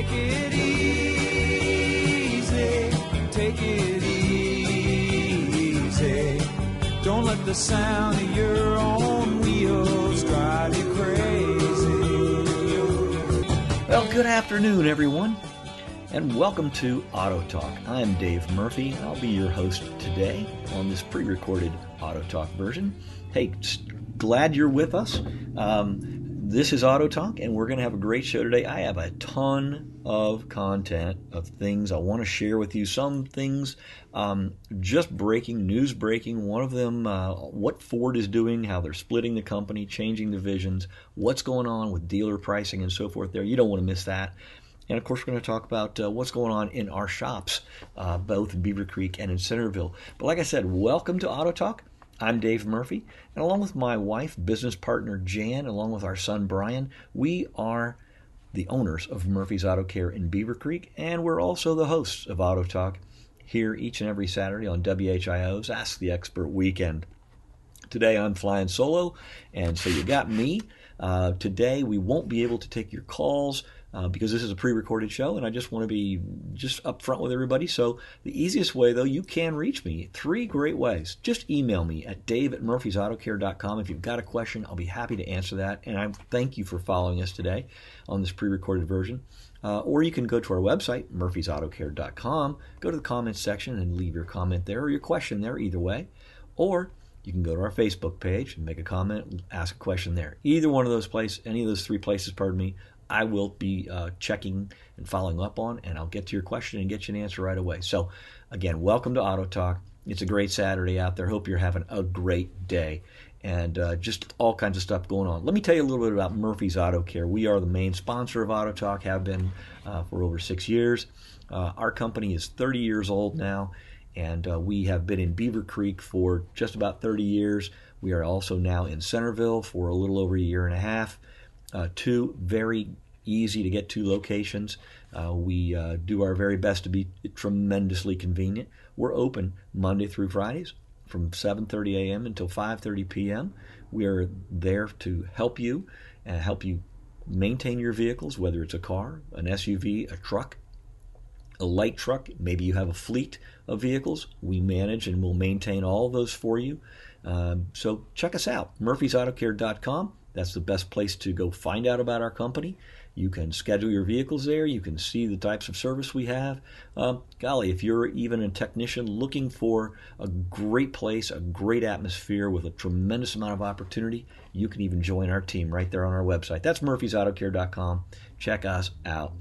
Take it easy, take it easy. Don't let the sound of your own wheels drive you crazy. Well, good afternoon, everyone, and welcome to Auto Talk. I'm Dave Murphy. I'll be your host today on this pre recorded Auto Talk version. Hey, glad you're with us. Um, this is Auto Talk, and we're going to have a great show today. I have a ton of content of things I want to share with you. Some things um, just breaking, news breaking. One of them, uh, what Ford is doing, how they're splitting the company, changing divisions, what's going on with dealer pricing and so forth there. You don't want to miss that. And of course, we're going to talk about uh, what's going on in our shops, uh, both in Beavercreek and in Centerville. But like I said, welcome to Auto Talk. I'm Dave Murphy, and along with my wife, business partner Jan, along with our son Brian, we are the owners of Murphy's Auto Care in Beavercreek, and we're also the hosts of Auto Talk here each and every Saturday on WHIO's Ask the Expert Weekend. Today I'm flying solo, and so you got me. Uh, today we won't be able to take your calls uh, because this is a pre-recorded show, and I just want to be just upfront with everybody. So the easiest way, though, you can reach me three great ways. Just email me at dave at murphysautocare.com. If you've got a question, I'll be happy to answer that. And I thank you for following us today on this pre-recorded version. Uh, or you can go to our website, murphysautocare.com, go to the comments section and leave your comment there or your question there, either way. Or you can go to our Facebook page and make a comment, ask a question there. Either one of those places, any of those three places, pardon me, I will be uh, checking and following up on, and I'll get to your question and get you an answer right away. So, again, welcome to Auto Talk. It's a great Saturday out there. Hope you're having a great day and uh, just all kinds of stuff going on. Let me tell you a little bit about Murphy's Auto Care. We are the main sponsor of Auto Talk, have been uh, for over six years. Uh, our company is 30 years old now, and uh, we have been in Beavercreek for just about 30 years. We are also now in Centerville for a little over a year and a half. Uh, two very easy to get to locations. Uh, we uh, do our very best to be tremendously convenient. We're open Monday through Fridays from 7:30 a.m. until 5:30 p.m. We are there to help you and help you maintain your vehicles, whether it's a car, an SUV, a truck, a light truck. Maybe you have a fleet of vehicles. We manage and will maintain all those for you. Um, so check us out, murphysautocare.com. That's the best place to go find out about our company. You can schedule your vehicles there. You can see the types of service we have. Um, golly, if you're even a technician looking for a great place, a great atmosphere with a tremendous amount of opportunity, you can even join our team right there on our website. That's murphysautocare.com. Check us out.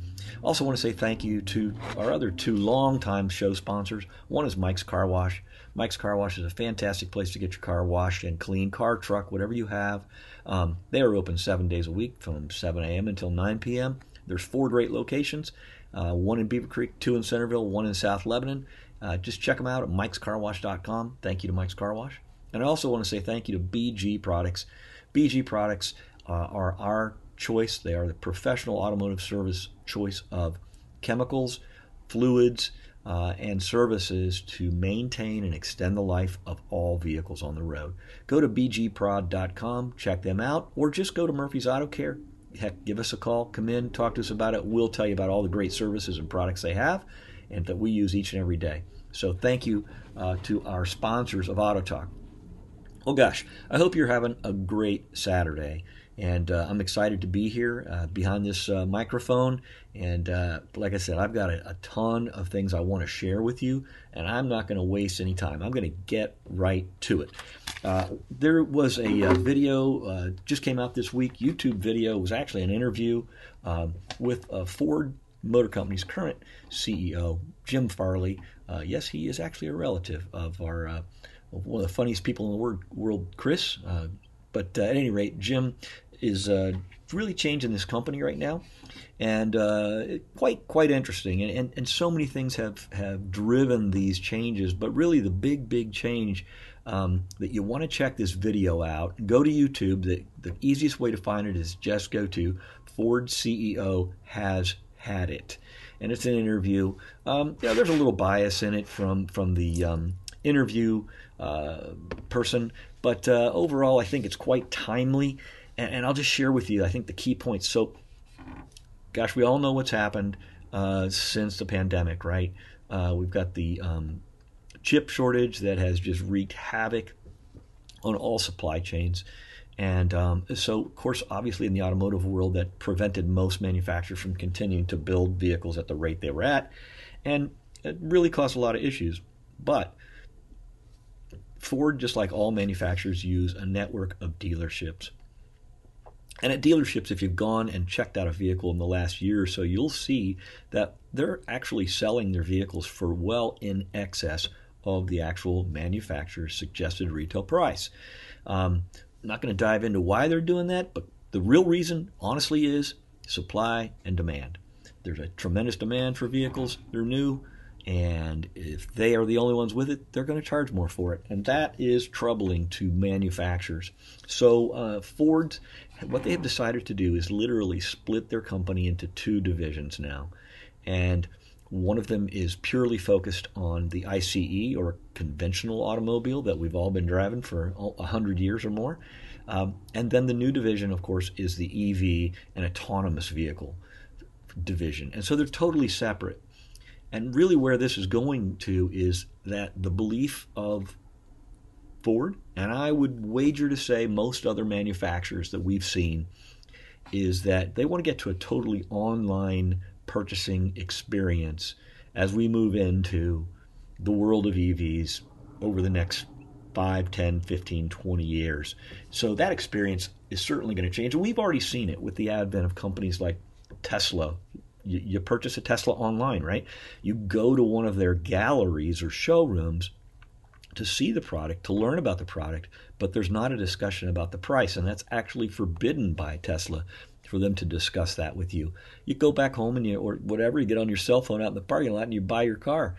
Also, want to say thank you to our other two longtime show sponsors. One is Mike's Car Wash. Mike's Car Wash is a fantastic place to get your car washed and clean, car, truck, whatever you have. Um, they are open seven days a week from 7 a.m. until 9 p.m. There's four great locations uh, one in Beavercreek, two in Centerville, one in South Lebanon. Uh, just check them out at mikescarwash.com. Thank you to Mike's Car Wash. And I also want to say thank you to BG Products. BG Products uh, are our choice, they are the professional automotive service choice of chemicals, fluids, uh, and services to maintain and extend the life of all vehicles on the road. Go to bgprod.com, check them out, or just go to Murphy's Auto Care. Heck, give us a call, come in, talk to us about it. We'll tell you about all the great services and products they have and that we use each and every day. So thank you uh, to our sponsors of Auto Talk. Oh gosh, I hope you're having a great Saturday. And uh, I'm excited to be here uh, behind this uh, microphone. And uh, like I said, I've got a, a, ton of things I want to share with you, and I'm not going to waste any time. I'm going to get right to it. Uh, there was a, uh, video just came out this week. YouTube video was actually an interview um, with Ford Motor Company's current CEO, Jim Farley. yes, he is actually a relative of our one of the funniest people in the world, world Chris. but at any rate, Jim is uh, really changing this company right now, and uh, quite quite interesting. And, and, and so many things have have driven these changes, but really the big big change um, that you want to check this video out. Go to YouTube. The the easiest way to find it is just go to Ford CEO has had it, and it's an interview. Um, yeah, there's a little bias in it from from the um, interview uh, person, but uh, overall, I think it's quite timely and, and I'll just share with you, I think the key points. So, gosh, we all know what's happened uh, since the pandemic, right? Uh, we've got the um, chip shortage that has just wreaked havoc on all supply chains. And um, so, of course, obviously in the automotive world, that prevented most manufacturers from continuing to build vehicles at the rate they were at. And it really caused a lot of issues. But Ford, just like all manufacturers, use a network of dealerships. And at dealerships, if you've gone and checked out a vehicle in the last year or so, you'll see that they're actually selling their vehicles for well in excess of the actual manufacturer's suggested retail price. Um, not going to dive into why they're doing that, but the real reason, honestly, is supply and demand. There's a tremendous demand for vehicles. They're new. And if they are the only ones with it, they're going to charge more for it. And that is troubling to manufacturers. So, uh, Ford, what they have decided to do is literally split their company into two divisions now. And one of them is purely focused on the ICE or conventional automobile that we've all been driving for 100 years or more. Um, and then the new division, of course, is the EV and autonomous vehicle division. And so they're totally separate. And really, where this is going to is that the belief of Ford, and I would wager to say most other manufacturers that we've seen, is that they want to get to a totally online purchasing experience as we move into the world of EVs over the next 5, 10, 15, 20 years. So that experience is certainly going to change. And we've already seen it with the advent of companies like Tesla. You, you purchase a Tesla online, right? You go to one of their galleries or showrooms to see the product, to learn about the product, but there's not a discussion about the price. And that's actually forbidden by Tesla for them to discuss that with you. You go back home and you, or whatever, you get on your cell phone out in the parking lot and you buy your car.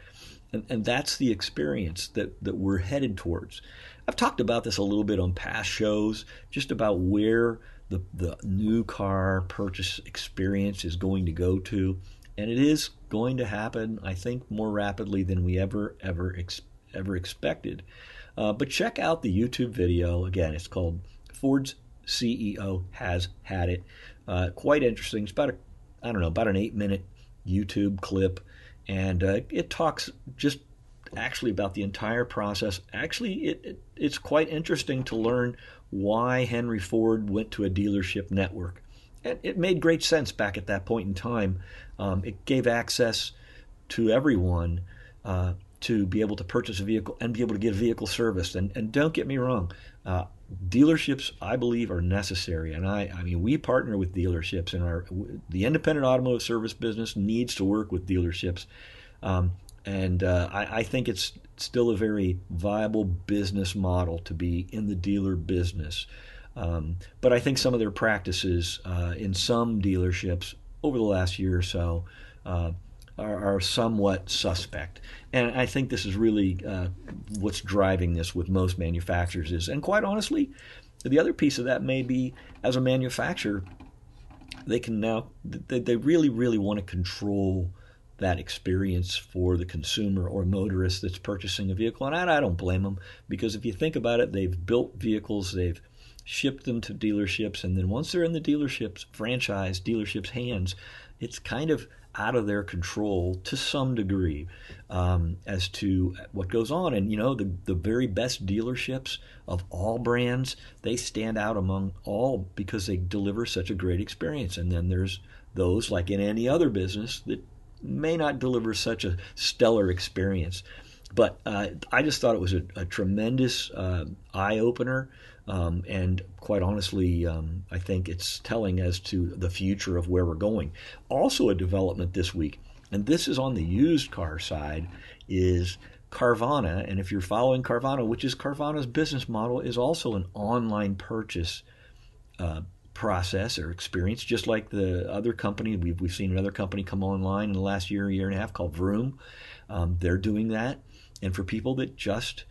And, and that's the experience that, that we're headed towards. I've talked about this a little bit on past shows, just about where the, the new car purchase experience is going to go to. And it is going to happen, I think, more rapidly than we ever, ever, ex- ever expected. Uh, but check out the YouTube video. Again, it's called Ford's CEO Has Had It. Uh, quite interesting. It's about a, I don't know, about an eight minute YouTube clip, and uh, it talks just actually about the entire process. Actually, it, it, it's quite interesting to learn why Henry Ford went to a dealership network. And it made great sense back at that point in time. Um, it gave access to everyone uh, to be able to purchase a vehicle and be able to get vehicle service. And, and don't get me wrong, uh, dealerships I believe are necessary, and I I mean we partner with dealerships, and our the independent automotive service business needs to work with dealerships, um, and uh, I, I think it's still a very viable business model to be in the dealer business. Um, but I think some of their practices uh, in some dealerships over the last year or so uh, are, are somewhat suspect. And I think this is really uh, what's driving this with most manufacturers is, and quite honestly, the other piece of that may be as a manufacturer, they can now they, they really really want to control that experience for the consumer or motorist that's purchasing a vehicle. And I, I don't blame them because if you think about it, they've built vehicles, they've shipped them to dealerships, and then once they're in the dealerships, franchise dealerships' hands, it's kind of out of their control to some degree um, as to what goes on. And you know, the the very best dealerships of all brands, they stand out among all because they deliver such a great experience. And then there's those, like in any other business, that may not deliver such a stellar experience. But uh, I just thought it was a, a tremendous uh, eye opener. Um, and quite honestly, um, I think it's telling as to the future of where we're going. Also, a development this week, and this is on the used car side, is Carvana. And if you're following Carvana, which is Carvana's business model, is also an online purchase uh, process or experience, just like the other company. We've, we've seen another company come online in the last year, year and a half called Vroom. Um, they're doing that. And for people that just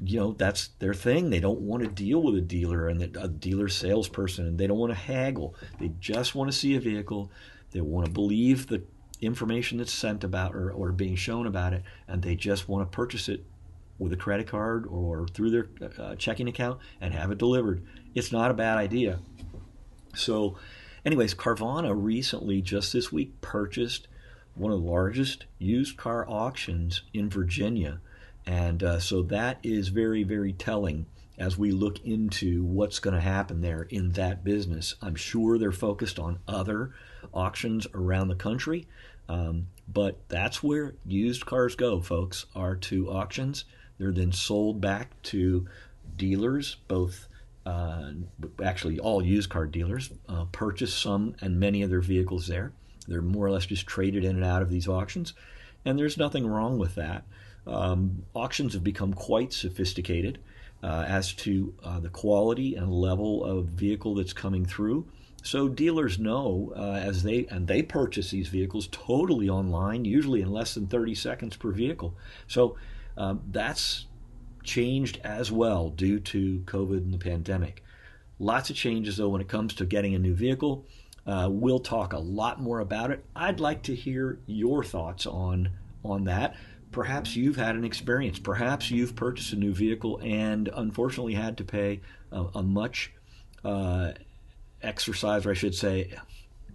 you know that's their thing they don't want to deal with a dealer and a dealer salesperson and they don't want to haggle they just want to see a vehicle they want to believe the information that's sent about or, or being shown about it and they just want to purchase it with a credit card or through their uh, checking account and have it delivered it's not a bad idea so anyways, Carvana recently, just this week, purchased one of the largest used car auctions in Virginia. And uh, so that is very, very telling as we look into what's going to happen there in that business. I'm sure they're focused on other auctions around the country, um, but that's where used cars go, folks, are to auctions. They're then sold back to dealers, both uh, actually all used car dealers uh, purchase some and many of their vehicles there. They're more or less just traded in and out of these auctions, and there's nothing wrong with that. Um, auctions have become quite sophisticated uh, as to uh, the quality and level of vehicle that's coming through. So dealers know uh, as they and they purchase these vehicles totally online, usually in less than 30 seconds per vehicle. So um, that's changed as well due to COVID and the pandemic. Lots of changes though when it comes to getting a new vehicle. Uh, we'll talk a lot more about it. I'd like to hear your thoughts on on that. Perhaps you've had an experience. Perhaps you've purchased a new vehicle and unfortunately had to pay a, a much uh, exercise, or I should say,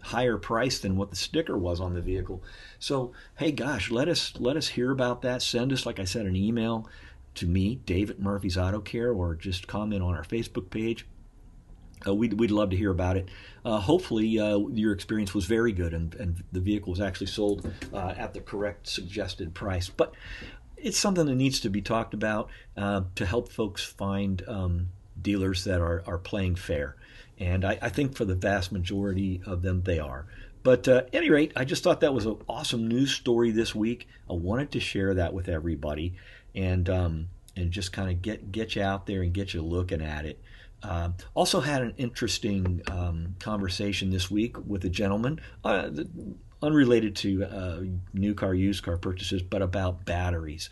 higher price than what the sticker was on the vehicle. So, hey, gosh, let us let us hear about that. Send us, like I said, an email to me, David Murphy's Auto Care, or just comment on our Facebook page. Uh, we'd, we'd love to hear about it. Uh, hopefully, uh, your experience was very good and, and the vehicle was actually sold uh, at the correct suggested price. But it's something that needs to be talked about uh, to help folks find um, dealers that are, are playing fair. And I, I, think for the vast majority of them, they are. But uh, at any rate, I just thought that was an awesome news story this week. I wanted to share that with everybody and um, and just kind of get get you out there and get you looking at it. Uh, also had an interesting um, conversation this week with a gentleman, uh, unrelated to uh, new car, used car purchases, but about batteries.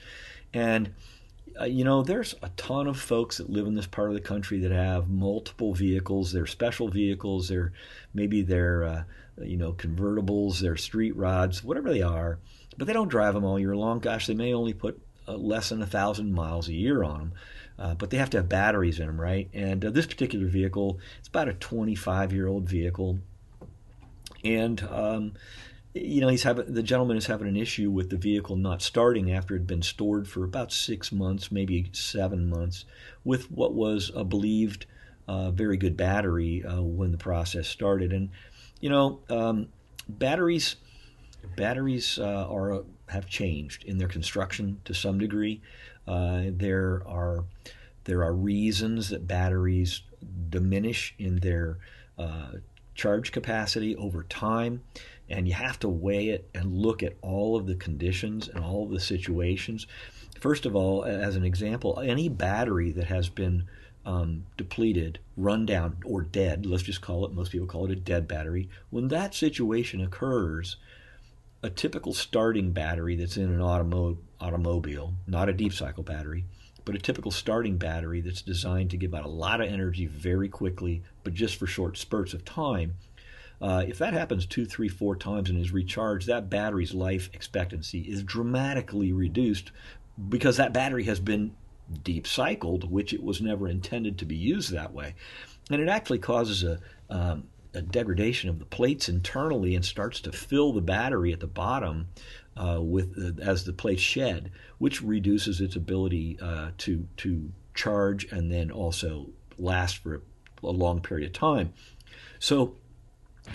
And uh, you know, there's a ton of folks that live in this part of the country that have multiple vehicles. They're special vehicles. They're maybe they're uh, you know convertibles. They're street rods, whatever they are. But they don't drive them all year long. Gosh, they may only put uh, less than a thousand miles a year on them. Uh, but they have to have batteries in them, right? And uh, this particular vehicle, it's about a 25 year old vehicle, and um, you know he's having the gentleman is having an issue with the vehicle not starting after it had been stored for about six months, maybe seven months, with what was a believed uh, very good battery uh, when the process started. And you know, um, batteries batteries uh, are have changed in their construction to some degree. Uh, there are there are reasons that batteries diminish in their uh, charge capacity over time, and you have to weigh it and look at all of the conditions and all of the situations. First of all, as an example, any battery that has been um, depleted, run down, or dead, let's just call it, most people call it a dead battery, when that situation occurs, a typical starting battery that's in an automo- automobile, not a deep cycle battery, but a typical starting battery that's designed to give out a lot of energy very quickly, but just for short spurts of time. Uh, if that happens two, three, four times and is recharged, that battery's life expectancy is dramatically reduced because that battery has been deep cycled, which it was never intended to be used that way. And it actually causes a, um, a degradation of the plates internally and starts to fill the battery at the bottom uh, with uh, as the plates shed, which reduces its ability uh, to to charge and then also last for a, a long period of time. So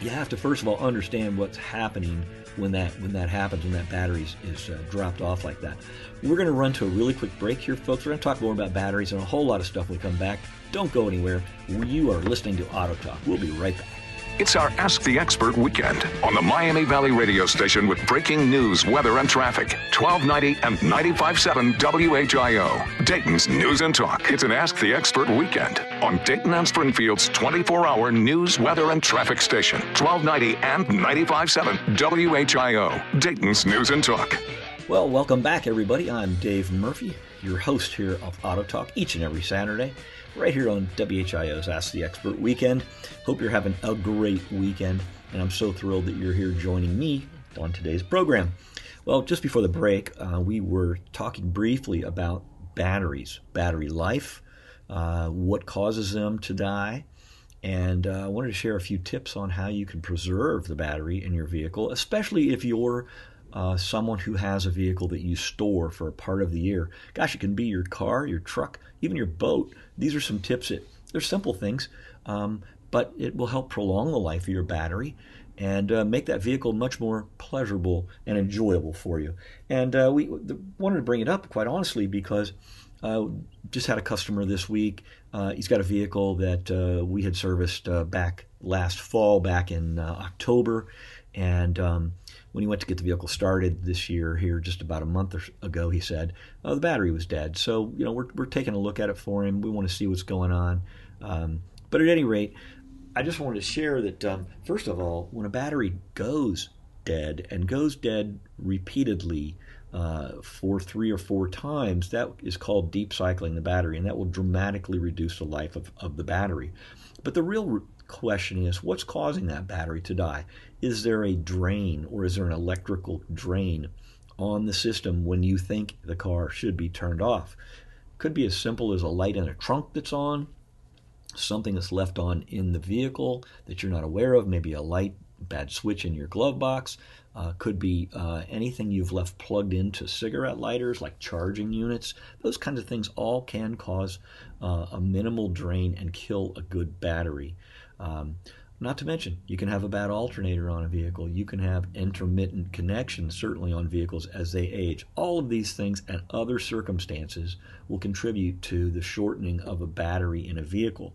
you have to first of all understand what's happening when that when that happens when that battery is, uh, dropped off like that. We're going to run to a really quick break here, folks. We're going to talk more about batteries and a whole lot of stuff when we come back. Don't go anywhere. You are listening to Auto Talk. We'll be right back. It's our Ask the Expert weekend on the Miami Valley radio station with breaking news, weather, and traffic. 1290 and 95.7 WHIO. Dayton's News and Talk. It's an Ask the Expert weekend on Dayton and Springfield's 24 hour news, weather, and traffic station. 1290 and 95.7 WHIO. Dayton's News and Talk. Well, welcome back, everybody. I'm Dave Murphy, your host here of Auto Talk each and every Saturday right here on WHIO's Ask the Expert weekend. Hope you're having a great weekend, and I'm so thrilled that you're here joining me on today's program. Well, just before the break, uh, we were talking briefly about batteries, battery life, uh, what causes them to die, And uh, I wanted to share a few tips on how you can preserve the battery in your vehicle, especially if you're uh, someone who has a vehicle that you store for a part of the year. Gosh, it can be your car, your truck, even your boat. These are some tips that they're simple things, um, but it will help prolong the life of your battery and uh, make that vehicle much more pleasurable and enjoyable for you. And uh, we wanted to bring it up, quite honestly, because uh, just had a customer this week. Uh, he's got a vehicle that uh, we had serviced uh, back last fall, back in October, and um, when he went to get the vehicle started this year, here just about a month ago, he said oh, the battery was dead. So you know we're we're taking a look at it for him. We want to see what's going on. Um, but at any rate, I just wanted to share that um, first of all, when a battery goes dead and goes dead repeatedly uh, for three or four times, that is called deep cycling the battery, and that will dramatically reduce the life of, of the battery. But the real question is what's causing that battery to die? Is there a drain or is there an electrical drain on the system when you think the car should be turned off? Could be as simple as a light in a trunk that's on, something that's left on in the vehicle that you're not aware of, maybe a light, bad switch in your glove box. Uh, could be uh, anything you've left plugged into cigarette lighters, like charging units. Those kinds of things all can cause uh, a minimal drain and kill a good battery. Um, not to mention, you can have a bad alternator on a vehicle. You can have intermittent connections, certainly on vehicles as they age. All of these things and other circumstances will contribute to the shortening of a battery in a vehicle.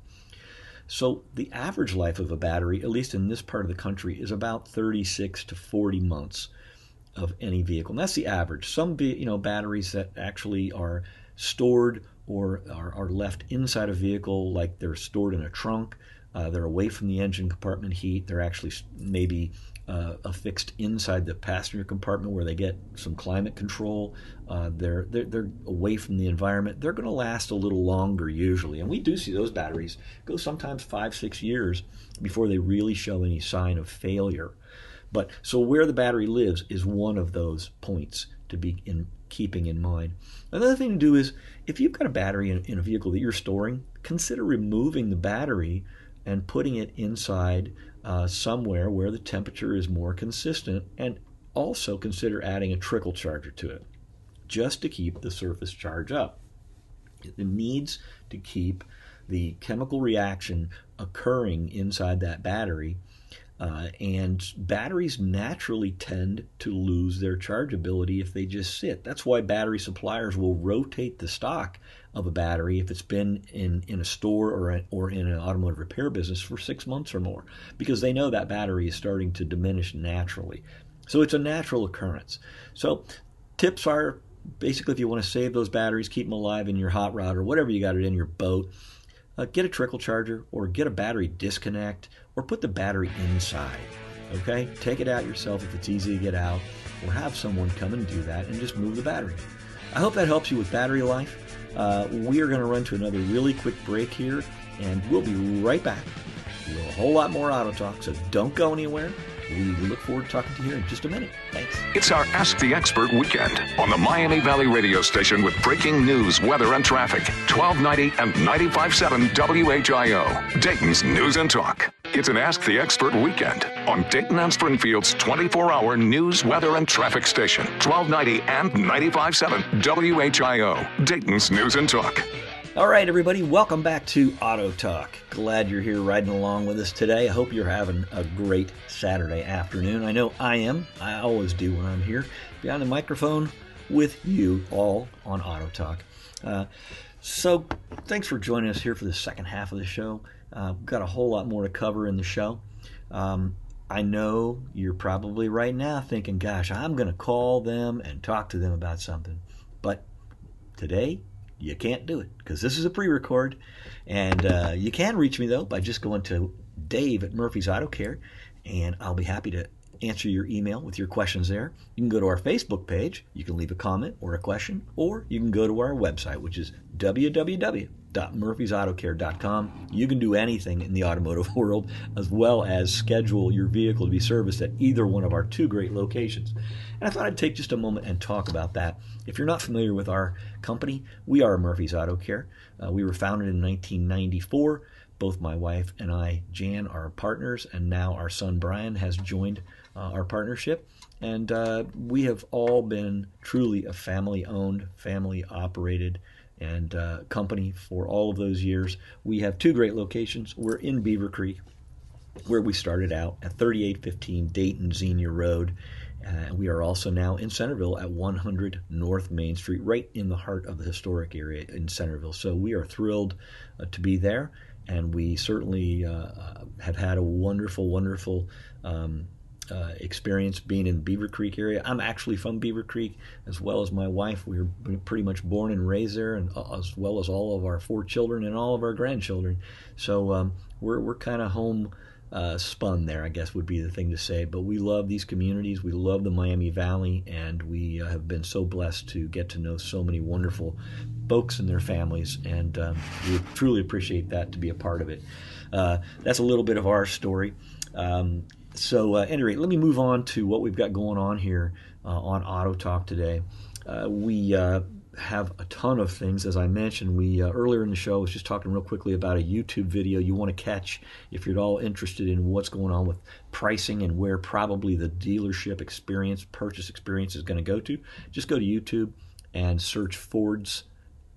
So the average life of a battery, at least in this part of the country, is about 36 to 40 months of any vehicle. And that's the average. Some you know batteries that actually are stored or are, are left inside a vehicle, like they're stored in a trunk, uh, they're away from the engine compartment heat. They're actually maybe uh, affixed inside the passenger compartment where they get some climate control. Uh, they're, they're, they're away from the environment. They're going to last a little longer usually, and we do see those batteries go sometimes five six years before they really show any sign of failure. But so where the battery lives is one of those points to be in keeping in mind. Another thing to do is if you've got a battery in, in a vehicle that you're storing, consider removing the battery and putting it inside uh, somewhere where the temperature is more consistent, and also consider adding a trickle charger to it just to keep the surface charge up. It needs to keep the chemical reaction occurring inside that battery. Uh, and batteries naturally tend to lose their chargeability if they just sit. That's why battery suppliers will rotate the stock of a battery if it's been in, in a store or, a, or in an automotive repair business for six months or more because they know that battery is starting to diminish naturally. So it's a natural occurrence. So tips are basically if you want to save those batteries, keep them alive in your hot rod or whatever you got it in your boat, uh, get a trickle charger or get a battery disconnect or put the battery inside. Okay? Take it out yourself if it's easy to get out or have someone come and do that and just move the battery. I hope that helps you with battery life. Uh, we are going to run to another really quick break here, and we'll be right back with a whole lot more Auto Talk, so don't go anywhere. We look forward to talking to you in just a minute. Thanks. It's our Ask the Expert weekend on the Miami Valley radio station with breaking news, weather, and traffic. 1290 and 95.7 WHIO, Dayton's News and Talk. It's an Ask the Expert weekend on Dayton and Springfield's 24 hour news, weather, and traffic station. 1290 and 95.7 WHIO, Dayton's News and Talk. All right, everybody, welcome back to Auto Talk. Glad you're here riding along with us today. I hope you're having a great Saturday afternoon. I know I am. I always do when I'm here behind the microphone with you all on Auto Talk. Uh, so, thanks for joining us here for the second half of the show. Uh, got a whole lot more to cover in the show. Um, I know you're probably right now thinking, gosh, I'm going to call them and talk to them about something. But today, you can't do it because this is a pre record. And uh, you can reach me, though, by just going to Dave at Murphy's Auto Care, and I'll be happy to answer your email with your questions there. You can go to our Facebook page, you can leave a comment or a question, or you can go to our website, which is www.murphysautocare.com. You can do anything in the automotive world as well as schedule your vehicle to be serviced at either one of our two great locations. And I thought I'd take just a moment and talk about that. If you're not familiar with our company, we are Murphy's Auto Care. Uh, we were founded in 1994 both my wife and I, Jan, are partners, and now our son Brian has joined uh, our partnership. And uh, we have all been truly a family owned, family operated, and uh, company for all of those years. We have two great locations. We're in Beavercreek, where we started out at 3815 Dayton Xenia Road. Uh, we are also now in Centerville at 100 North Main Street, right in the heart of the historic area in Centerville. So we are thrilled uh, to be there, and we certainly uh, uh have had a wonderful, wonderful um, uh, experience being in Beavercreek area. I'm actually from Beavercreek, as well as my wife. We were pretty much born and raised there, and uh, as well as all of our four children and all of our grandchildren. So um, we're we're kind of home. Uh, spun there, I guess would be the thing to say. But we love these communities. We love the Miami Valley, and we uh, have been so blessed to get to know so many wonderful folks and their families, and um, we truly appreciate that to be a part of it. Uh, that's a little bit of our story. Um, so, uh, any rate, let me move on to what we've got going on here uh, on Auto Talk today. Uh, we uh, have a ton of things, as I mentioned. We uh, earlier in the show I was just talking real quickly about a YouTube video you want to catch if you're at all interested in what's going on with pricing and where probably the dealership experience, purchase experience, is going to go to. Just go to YouTube and search Ford's.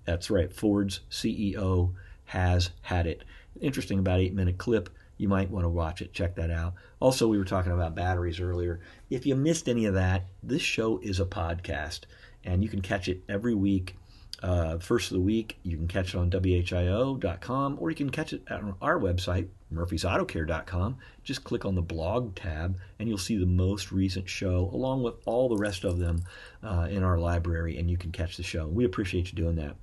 That's right, Ford's CEO has had it. Interesting, about eight minute clip you might want to watch it. Check that out. Also, we were talking about batteries earlier. If you missed any of that, this show is a podcast, and you can catch it every week. Uh, first of the week, you can catch it on WHIO.com, or you can catch it on our website, murphysautocare.com. Just click on the blog tab, and you'll see the most recent show, along with all the rest of them uh, in our library, and you can catch the show. We appreciate you doing that.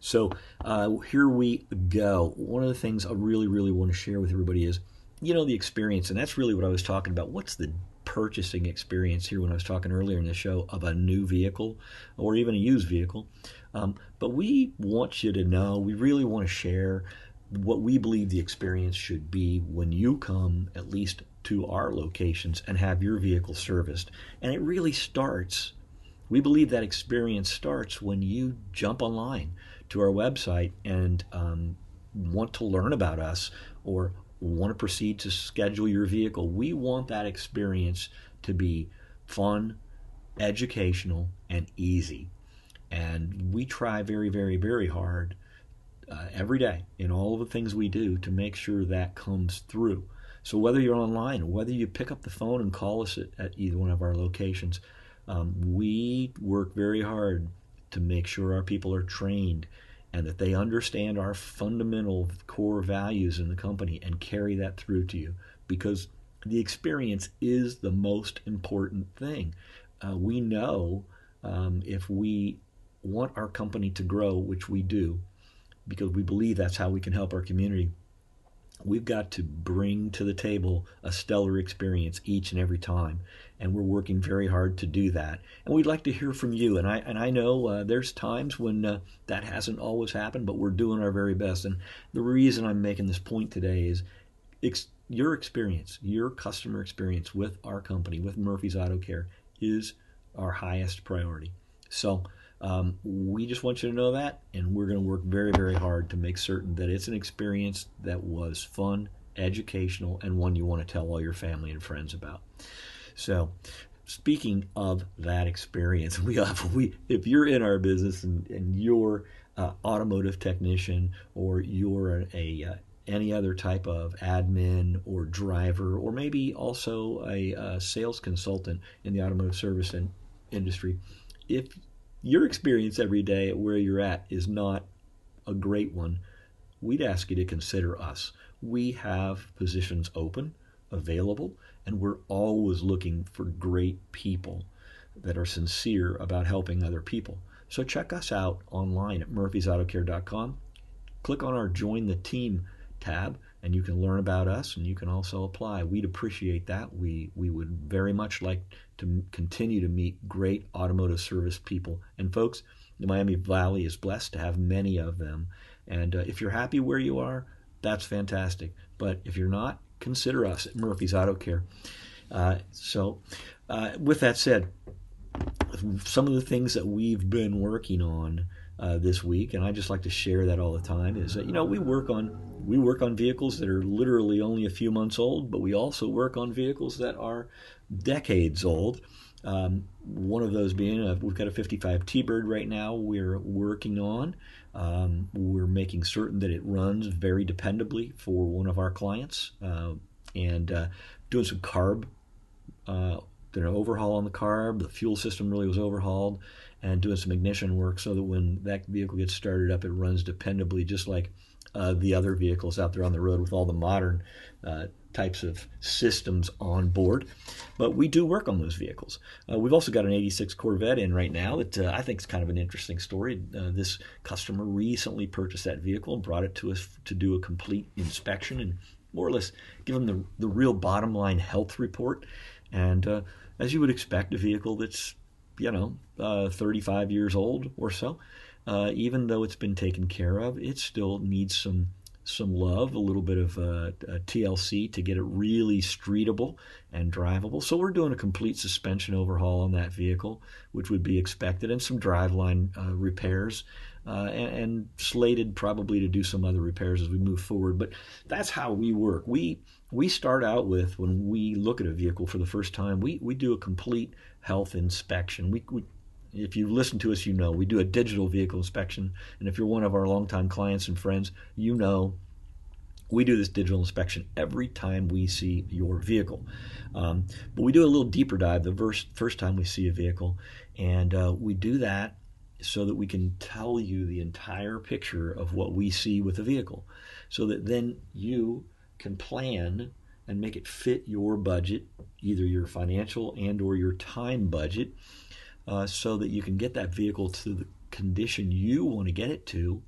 So uh, here we go. One of the things I really, really want to share with everybody is, you know, the experience, and that's really what I was talking about. What's the purchasing experience here when I was talking earlier in the show of a new vehicle or even a used vehicle? Um, but we want you to know, we really want to share what we believe the experience should be when you come at least to our locations and have your vehicle serviced. And it really starts, we believe that experience starts when you jump online to our website and um, want to learn about us or want to proceed to schedule your vehicle, we want that experience to be fun, educational, and easy. And we try very, very, very hard uh, every day in all the things we do to make sure that comes through. So whether you're online, whether you pick up the phone and call us at, at either one of our locations, um, we work very hard to make sure our people are trained and that they understand our fundamental core values in the company and carry that through to you because the experience is the most important thing. Uh, we know um, if we want our company to grow, which we do, because we believe that's how we can help our community, we've got to bring to the table a stellar experience each and every time and we're working very hard to do that. And we'd like to hear from you. And i and i know uh, there's times when uh, that hasn't always happened but we're doing our very best. And the reason i'm making this point today is ex- your experience your customer experience with our company with murphy's auto care is our highest priority. So um, we just want you to know that, and we're going to work very, very hard to make certain that it's an experience that was fun, educational, and one you want to tell all your family and friends about. So, speaking of that experience, we have we if you're in our business and, and you're uh, automotive technician or you're a, a uh, any other type of admin or driver or maybe also a, a sales consultant in the automotive service in, industry, if your experience every day at where you're at is not a great one, we'd ask you to consider us. We have positions open, available, and we're always looking for great people that are sincere about helping other people. So check us out online at murphysautocare.com. Click on our Join the Team tab and you can learn about us and you can also apply. We'd appreciate that. We we would very much like to continue to meet great automotive service people. And folks, the Miami Valley is blessed to have many of them. And uh, if you're happy where you are, that's fantastic. But if you're not, consider us at Murphy's Auto Care. Uh, so, uh, with that said, some of the things that we've been working on uh, this week, and I just like to share that all the time. Is that you know we work on we work on vehicles that are literally only a few months old, but we also work on vehicles that are decades old. Um, one of those being uh, we've got a 55 T-Bird right now. We're working on. Um, we're making certain that it runs very dependably for one of our clients, uh, and uh, doing some carb. Uh, an overhaul on the carb. The fuel system really was overhauled, and doing some ignition work so that when that vehicle gets started up, it runs dependably, just like uh, the other vehicles out there on the road with all the modern uh, types of systems on board. But we do work on those vehicles. Uh, we've also got an 86 Corvette in right now that uh, I think is kind of an interesting story. Uh, this customer recently purchased that vehicle and brought it to us to do a complete inspection and more or less give them the, the real bottom line health report. And uh, as you would expect, a vehicle that's, you know, uh, 35 years old or so, uh, even though it's been taken care of, it still needs some some love, a little bit of uh, TLC to get it really streetable and drivable. So we're doing a complete suspension overhaul on that vehicle, which would be expected, and some driveline uh, repairs, uh, and, and, slated probably to do some other repairs as we move forward. But that's how we work. We we start out with when we look at a vehicle for the first time, we, we do a complete health inspection. We, we if you listen to us, you know we do a digital vehicle inspection, and if you're one of our longtime clients and friends, you know we do this digital inspection every time we see your vehicle. Um, but we do a little deeper dive the first, first time we see a vehicle, and uh, we do that so that we can tell you the entire picture of what we see with the vehicle, so that then you can plan and make it fit your budget, either your financial and or your time budget, uh, so that you can get that vehicle to the condition you want to get it to.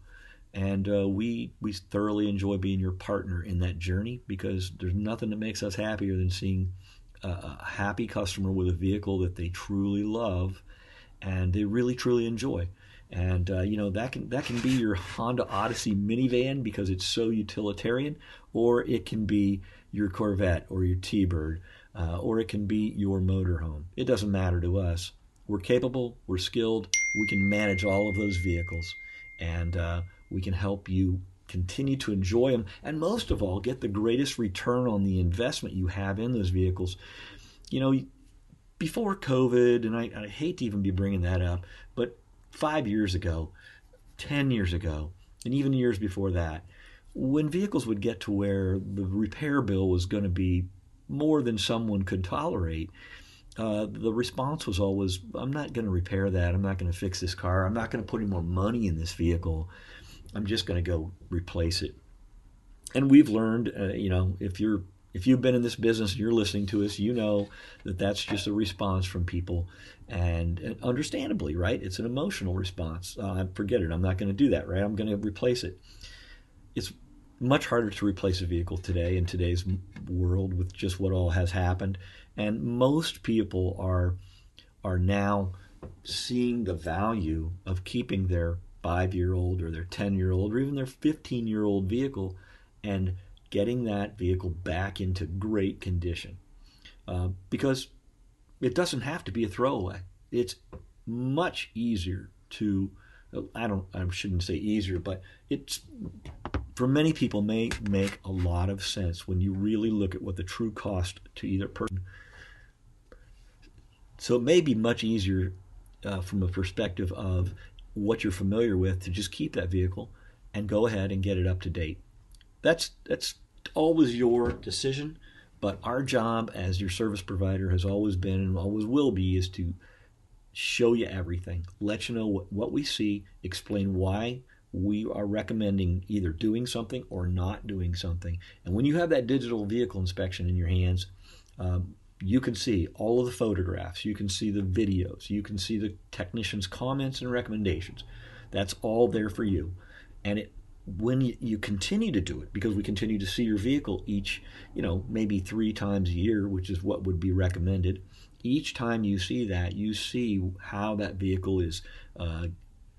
And uh, we we thoroughly enjoy being your partner in that journey because there's nothing that makes us happier than seeing a, a happy customer with a vehicle that they truly love and they really truly enjoy and uh, you know that can that can be your Honda Odyssey minivan because it's so utilitarian, or it can be your Corvette or your T-Bird, uh, or it can be your motorhome. It doesn't matter to us. We're capable, we're skilled, we can manage all of those vehicles, and uh, we can help you continue to enjoy them, and most of all, get the greatest return on the investment you have in those vehicles. You know, before COVID, and I, I hate to even be bringing that up, but five years ago, 10 years ago, and even years before that, when vehicles would get to where the repair bill was going to be more than someone could tolerate, uh, the response was always, I'm not going to repair that. I'm not going to fix this car. I'm not going to put any more money in this vehicle. I'm just going to go replace it. And we've learned, uh, you know, if you're if you've been in this business and you're listening to us, you know that that's just a response from people, and, and understandably, right? It's an emotional response. Uh, forget it. I'm not going to do that, right? I'm going to replace it. It's much harder to replace a vehicle today in today's world with just what all has happened, and most people are are now seeing the value of keeping their five year old or their 10 year old or even their 15 year old vehicle and getting that vehicle back into great condition. Uh, because it doesn't have to be a throwaway. It's much easier to, I don't, I shouldn't say easier, but it's, for many people, may make a lot of sense when you really look at what the true cost to either person. So it may be much easier uh, from a perspective of what you're familiar with to just keep that vehicle and go ahead and get it up to date. That's that's always your decision, but our job as your service provider has always been and always will be is to show you everything, let you know what, what we see, explain why we are recommending either doing something or not doing something. And when you have that digital vehicle inspection in your hands, um, you can see all of the photographs, you can see the videos, you can see the technician's comments and recommendations. That's all there for you. And it when you, you, continue to do it, because we continue to see your vehicle each, you know, maybe three times a year, which is what would be recommended, each time you see that, you see how that vehicle is uh,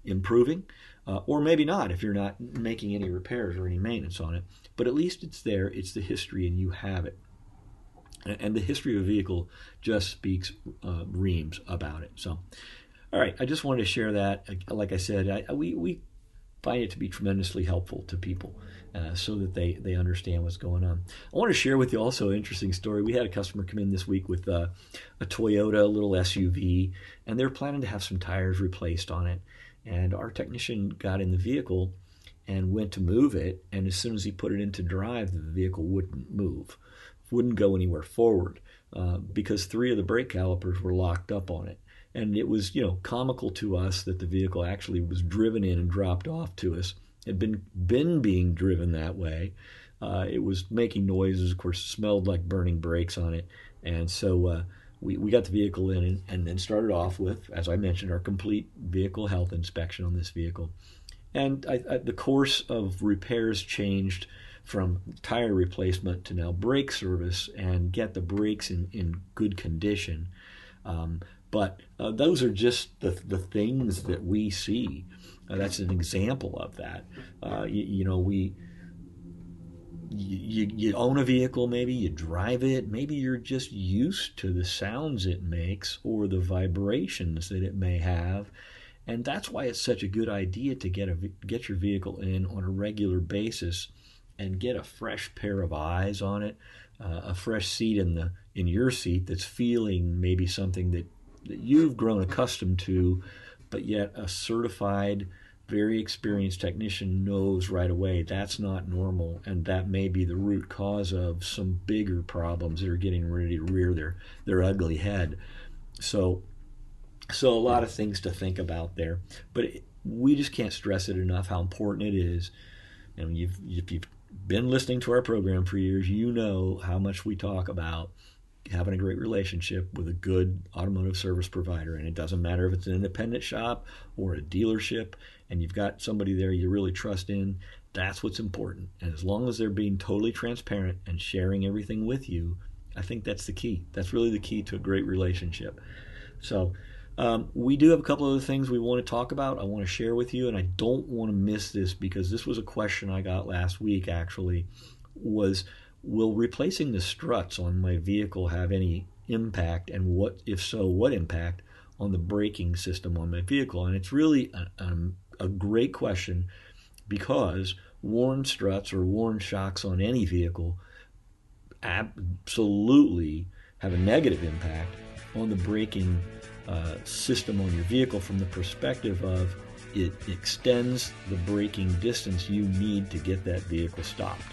improving, uh, or maybe not if you're not making any repairs or any maintenance on it. But at least it's there, it's the history, and you have it. And the history of a vehicle just speaks uh, reams about it. So, All right, I just wanted to share that. Like I said, I, we we find it to be tremendously helpful to people uh, so that they, they understand what's going on. I want to share with you also an interesting story. We had a customer come in this week with uh, a Toyota, little SUV, and they're planning to have some tires replaced on it. And our technician got in the vehicle and went to move it, and as soon as he put it into drive, the vehicle wouldn't move, wouldn't go anywhere forward uh, because three of the brake calipers were locked up on it and it was you know comical to us that the vehicle actually was driven in and dropped off to us. Had been been being driven that way. Uh, it was making noises. Of course, smelled like burning brakes on it, and so uh, we we got the vehicle in and, and then started off with, as I mentioned, our complete vehicle health inspection on this vehicle. And I, I, the course of repairs changed from tire replacement to now brake service and get the brakes in, in good condition. Um, but uh, those are just the, the things that we see. Uh, that's an example of that. Uh, you, you, know, we you, you own a vehicle, maybe you drive it, maybe you're just used to the sounds it makes or the vibrations that it may have. And that's why it's such a good idea to get a get your vehicle in on a regular basis and get a fresh pair of eyes on it, uh, a fresh seat in the in your seat that's feeling maybe something that that you've grown accustomed to, but yet a certified, very experienced technician knows right away that's not normal, and that may be the root cause of some bigger problems that are getting ready to rear their their ugly head. So, so a lot of things to think about there, but it, we just can't stress it enough how important it is. And you've if you've been listening to our program for years, you know how much we talk about having a great relationship with a good automotive service provider. And it doesn't matter if it's an independent shop or a dealership and you've got somebody there you really trust in, that's what's important. And as long as they're being totally transparent and sharing everything with you, I think that's the key. That's really the key to a great relationship. So, um, we do have a couple other things we want to talk about. I want to share with you, and I don't want to miss this because this was a question I got last week. Actually, was will replacing the struts on my vehicle have any impact and what if so what impact on the braking system on my vehicle and it's really a, a great question because worn struts or worn shocks on any vehicle absolutely have a negative impact on the braking uh, system on your vehicle from the perspective of it extends the braking distance you need to get that vehicle stopped.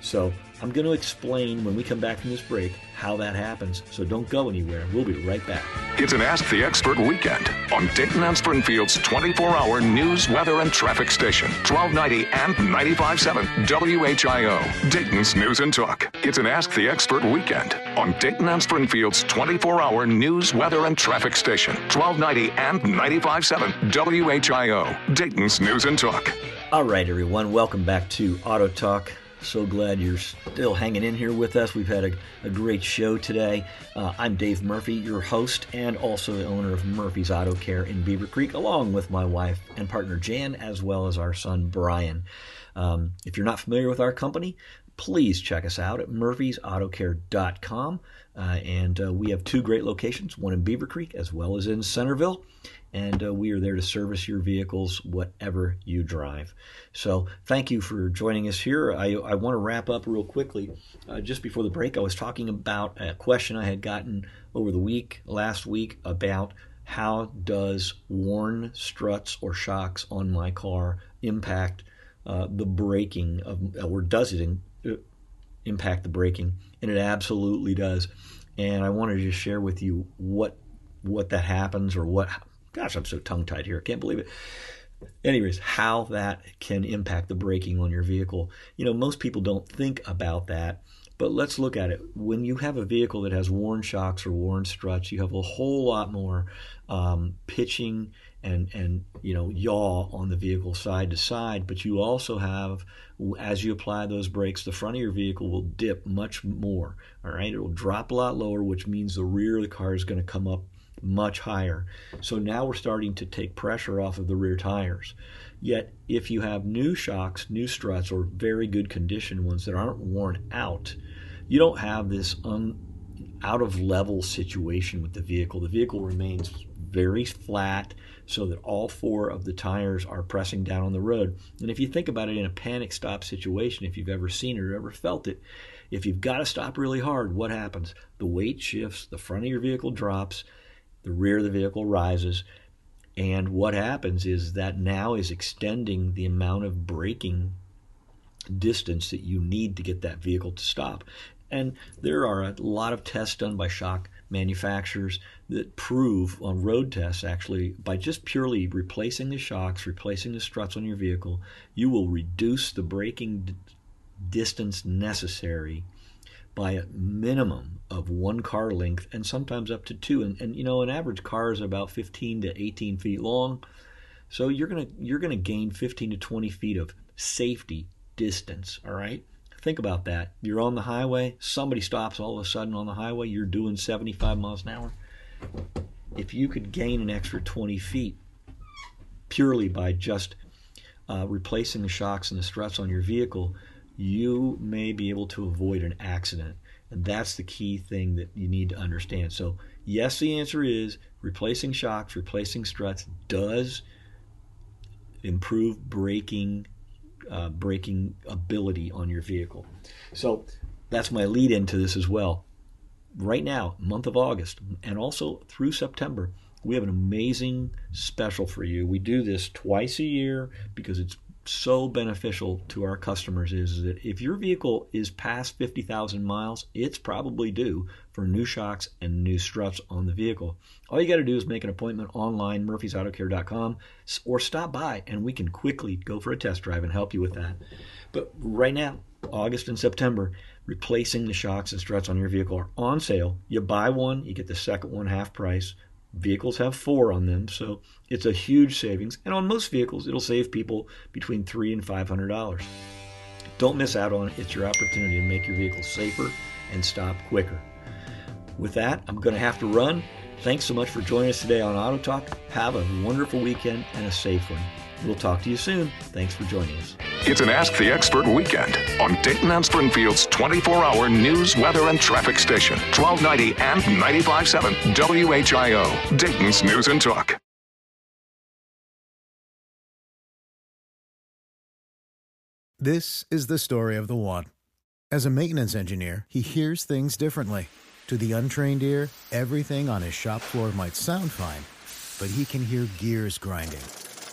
So I'm going to explain when we come back from this break how that happens. So don't go anywhere. We'll be right back. It's an Ask the Expert weekend on Dayton and Springfield's 24 hour news, weather, and traffic station, 1290 and 95.7 WHIO, Dayton's News and Talk. It's an Ask the Expert weekend on Dayton and Springfield's 24 hour news, weather, and traffic station, 1290 and 95.7 WHIO, Dayton's News and Talk. All right, everyone, welcome back to Auto Talk. So glad you're still hanging in here with us. We've had a, a great show today. Uh, I'm Dave Murphy, your host, and also the owner of Murphy's Auto Care in Beavercreek, along with my wife and partner Jan, as well as our son Brian. Um, if you're not familiar with our company, please check us out at murphysautocare.com. Uh, and uh, we have two great locations, one in Beavercreek as well as in Centerville and uh, we are there to service your vehicles, whatever you drive. So, thank you for joining us here. I, I want to wrap up real quickly. Uh, just before the break, I was talking about a question I had gotten over the week, last week, about how does worn struts or shocks on my car impact uh, the braking of, or does it in, impact the braking? And it absolutely does. And I wanted to just share with you what what that happens or what Gosh, I'm so tongue tied here. I can't believe it. Anyways, how that can impact the braking on your vehicle. You know, most people don't think about that, but let's look at it. When you have a vehicle that has worn shocks or worn struts, you have a whole lot more um, pitching and and you know yaw on the vehicle side to side. But you also have, as you apply those brakes, the front of your vehicle will dip much more. All right, it will drop a lot lower, which means the rear of the car is going to come up much higher. So now we're starting to take pressure off of the rear tires. Yet, if you have new shocks, new struts, or very good condition ones that aren't worn out, you don't have this un, out of level situation with the vehicle. The vehicle remains very flat so that all four of the tires are pressing down on the road. And if you think about it in a panic stop situation, if you've ever seen it or ever felt it, if you've got to stop really hard, what happens? The weight shifts, the front of your vehicle drops, the rear of the vehicle rises, and what happens is that now is extending the amount of braking distance that you need to get that vehicle to stop. And there are a lot of tests done by shock manufacturers that prove on road tests actually by just purely replacing the shocks, replacing the struts on your vehicle, you will reduce the braking d- distance necessary by a minimum of one car length and sometimes up to two. And, and you know, an average car is about 15 to 18 feet long. So you're gonna you're gonna gain 15 to 20 feet of safety distance. All right. Think about that. You're on the highway, somebody stops all of a sudden on the highway, you're doing 75 miles an hour. If you could gain an extra 20 feet purely by just uh, replacing the shocks and the struts on your vehicle, you may be able to avoid an accident. And that's the key thing that you need to understand. So, yes, the answer is replacing shocks, replacing struts does improve braking uh, braking ability on your vehicle. So that's my lead into this as well. Right now, month of August, and also through September, we have an amazing special for you. We do this twice a year because it's so beneficial to our customers is that if your vehicle is past 50,000 miles, it's probably due for new shocks and new struts on the vehicle. All you got to do is make an appointment online, murphysautocare.com, or stop by and we can quickly go for a test drive and help you with that. But right now, August and September, replacing the shocks and struts on your vehicle are on sale. You buy one, you get the second one half price. Vehicles have four on them, so it's a huge savings. And on most vehicles, it'll save people between three and five hundred dollars. Don't miss out on it. It's your opportunity to make your vehicle safer and stop quicker. With that, I'm going to have to run. Thanks so much for joining us today on Auto Talk. Have a wonderful weekend and a safe one. We'll talk to you soon. Thanks for joining us. It's an Ask the Expert weekend on Dayton and Springfield's 24 hour news, weather, and traffic station, 1290 and 957 WHIO, Dayton's News and Talk. This is the story of the one. As a maintenance engineer, he hears things differently. To the untrained ear, everything on his shop floor might sound fine, but he can hear gears grinding